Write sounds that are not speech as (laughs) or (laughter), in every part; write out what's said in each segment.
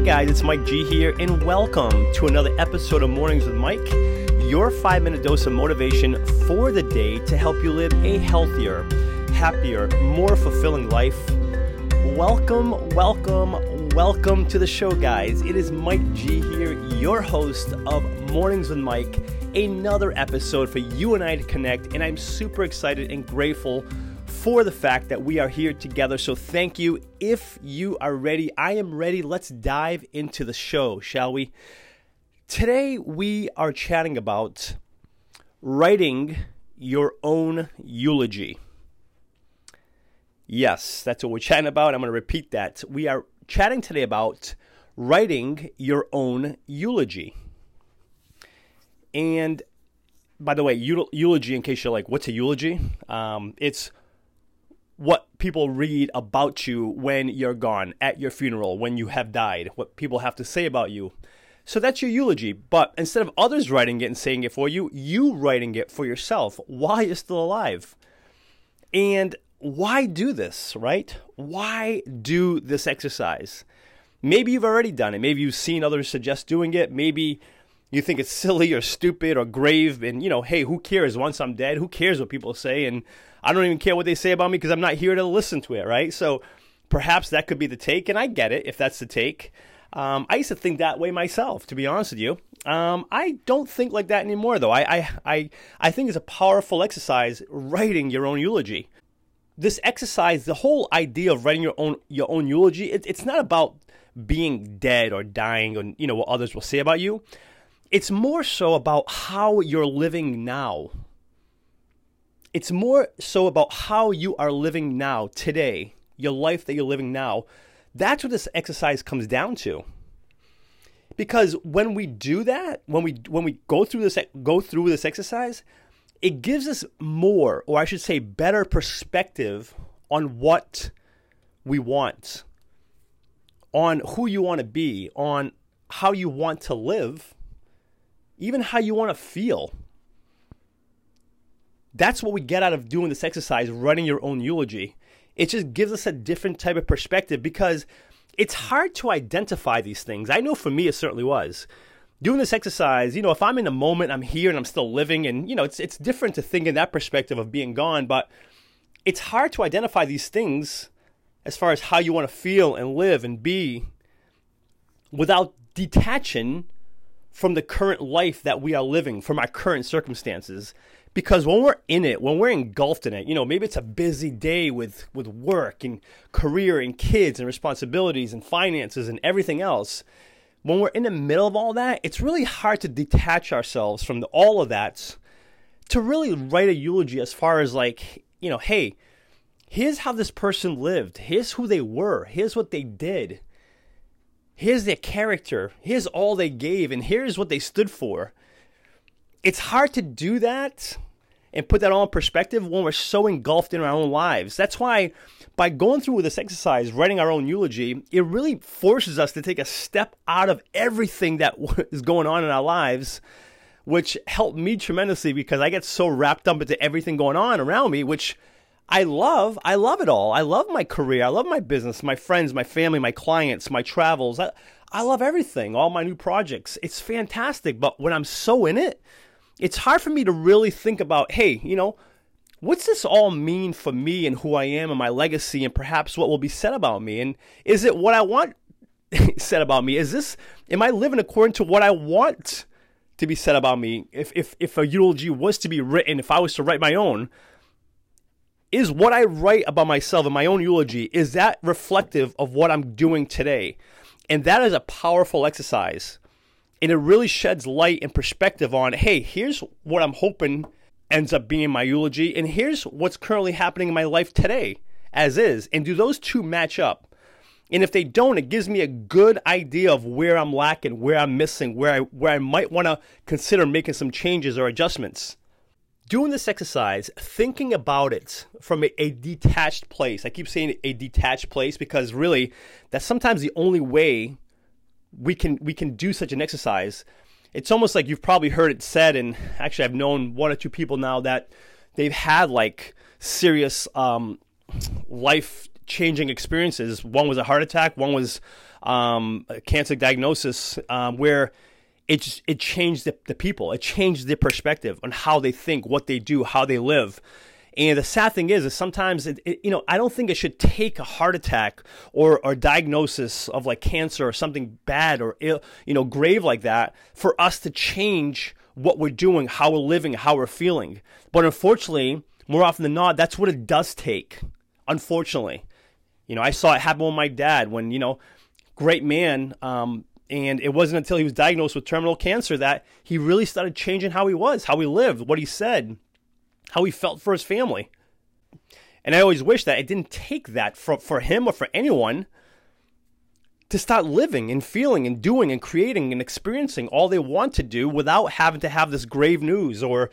Hey guys, it's Mike G here, and welcome to another episode of Mornings with Mike, your five minute dose of motivation for the day to help you live a healthier, happier, more fulfilling life. Welcome, welcome, welcome to the show, guys. It is Mike G here, your host of Mornings with Mike, another episode for you and I to connect, and I'm super excited and grateful for the fact that we are here together. So thank you. If you are ready, I am ready. Let's dive into the show, shall we? Today we are chatting about writing your own eulogy. Yes, that's what we're chatting about. I'm going to repeat that. We are chatting today about writing your own eulogy. And by the way, eulogy, in case you're like, what's a eulogy? Um, it's what people read about you when you're gone, at your funeral, when you have died, what people have to say about you. So that's your eulogy. But instead of others writing it and saying it for you, you writing it for yourself why you're still alive. And why do this, right? Why do this exercise? Maybe you've already done it. Maybe you've seen others suggest doing it. Maybe you think it's (laughs) silly or stupid or grave. And, you know, hey, who cares? Once I'm dead, who cares what people say? And I don't even care what they say about me because I'm not here to listen to it, right? So perhaps that could be the take, and I get it if that's the take. Um, I used to think that way myself, to be honest with you. Um, I don't think like that anymore, though. I, I, I, I think it's a powerful exercise writing your own eulogy. This exercise, the whole idea of writing your own your own eulogy, it, it's not about being dead or dying or you know what others will say about you. It's more so about how you're living now it's more so about how you are living now, today, your life that you're living now. That's what this exercise comes down to. Because when we do that, when we when we go through this go through this exercise, it gives us more, or I should say better perspective on what we want, on who you want to be, on how you want to live, even how you want to feel. That's what we get out of doing this exercise, running your own eulogy. It just gives us a different type of perspective because it's hard to identify these things. I know for me, it certainly was. Doing this exercise, you know, if I'm in the moment, I'm here and I'm still living, and, you know, it's, it's different to think in that perspective of being gone, but it's hard to identify these things as far as how you want to feel and live and be without detaching from the current life that we are living, from our current circumstances because when we're in it, when we're engulfed in it, you know, maybe it's a busy day with with work and career and kids and responsibilities and finances and everything else. When we're in the middle of all that, it's really hard to detach ourselves from the, all of that to really write a eulogy as far as like, you know, hey, here's how this person lived. Here's who they were. Here's what they did. Here's their character. Here's all they gave and here's what they stood for it's hard to do that and put that all in perspective when we're so engulfed in our own lives. That's why by going through this exercise, writing our own eulogy, it really forces us to take a step out of everything that (laughs) is going on in our lives, which helped me tremendously because I get so wrapped up into everything going on around me, which I love. I love it all. I love my career. I love my business, my friends, my family, my clients, my travels. I, I love everything, all my new projects. It's fantastic. But when I'm so in it, it's hard for me to really think about, hey, you know, what's this all mean for me and who I am and my legacy and perhaps what will be said about me? And is it what I want (laughs) said about me? Is this, am I living according to what I want to be said about me? If, if, if a eulogy was to be written, if I was to write my own, is what I write about myself in my own eulogy, is that reflective of what I'm doing today? And that is a powerful exercise and it really sheds light and perspective on hey, here's what I'm hoping ends up being my eulogy, and here's what's currently happening in my life today, as is. And do those two match up? And if they don't, it gives me a good idea of where I'm lacking, where I'm missing, where I where I might want to consider making some changes or adjustments. Doing this exercise, thinking about it from a, a detached place. I keep saying a detached place because really that's sometimes the only way we can we can do such an exercise. It's almost like you've probably heard it said, and actually I've known one or two people now that they've had like serious um, life changing experiences. One was a heart attack, one was um, a cancer diagnosis, um, where it just, it changed the, the people. It changed their perspective on how they think, what they do, how they live. And the sad thing is, is sometimes it, it, you know I don't think it should take a heart attack or or diagnosis of like cancer or something bad or Ill, you know grave like that for us to change what we're doing, how we're living, how we're feeling. But unfortunately, more often than not, that's what it does take. Unfortunately, you know I saw it happen with my dad when you know great man. Um, and it wasn't until he was diagnosed with terminal cancer that he really started changing how he was, how he lived, what he said, how he felt for his family. And I always wish that it didn't take that for, for him or for anyone to start living and feeling and doing and creating and experiencing all they want to do without having to have this grave news or,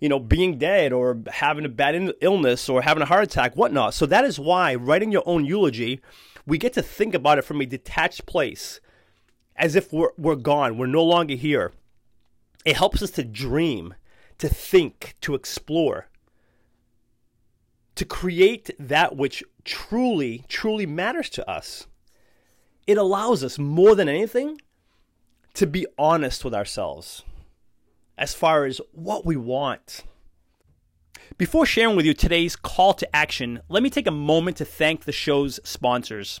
you know, being dead or having a bad illness or having a heart attack, whatnot. So that is why writing your own eulogy, we get to think about it from a detached place as if we're, we're gone, we're no longer here. It helps us to dream, to think, to explore, to create that which truly, truly matters to us. It allows us more than anything to be honest with ourselves as far as what we want. Before sharing with you today's call to action, let me take a moment to thank the show's sponsors.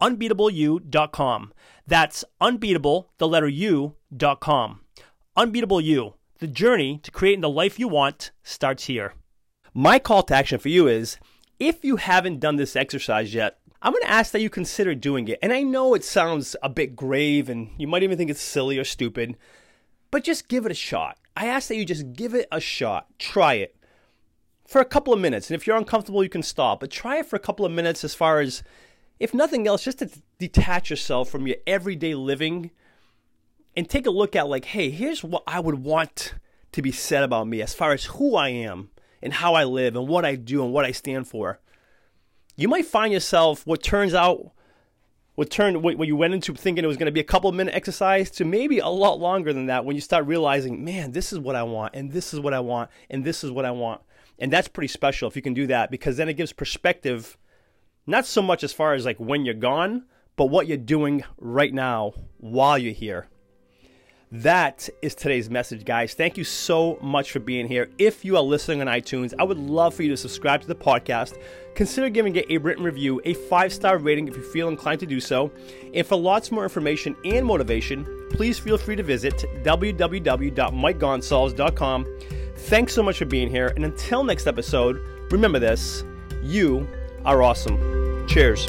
unbeatableu.com. That's unbeatable, the letter U.com. Unbeatable You, the journey to creating the life you want starts here. My call to action for you is if you haven't done this exercise yet, I'm going to ask that you consider doing it. And I know it sounds a bit grave and you might even think it's silly or stupid, but just give it a shot. I ask that you just give it a shot. Try it for a couple of minutes. And if you're uncomfortable, you can stop, but try it for a couple of minutes as far as if nothing else, just to detach yourself from your everyday living and take a look at, like, hey, here's what I would want to be said about me as far as who I am and how I live and what I do and what I stand for. You might find yourself what turns out, what turned what you went into thinking it was going to be a couple minute exercise to maybe a lot longer than that when you start realizing, man, this is what I want and this is what I want and this is what I want. And that's pretty special if you can do that because then it gives perspective not so much as far as like when you're gone, but what you're doing right now while you're here. That is today's message, guys. Thank you so much for being here. If you are listening on iTunes, I would love for you to subscribe to the podcast. Consider giving it a written review, a five star rating if you feel inclined to do so. And for lots more information and motivation, please feel free to visit www.mikegonsalves.com. Thanks so much for being here. And until next episode, remember this you are awesome. Cheers.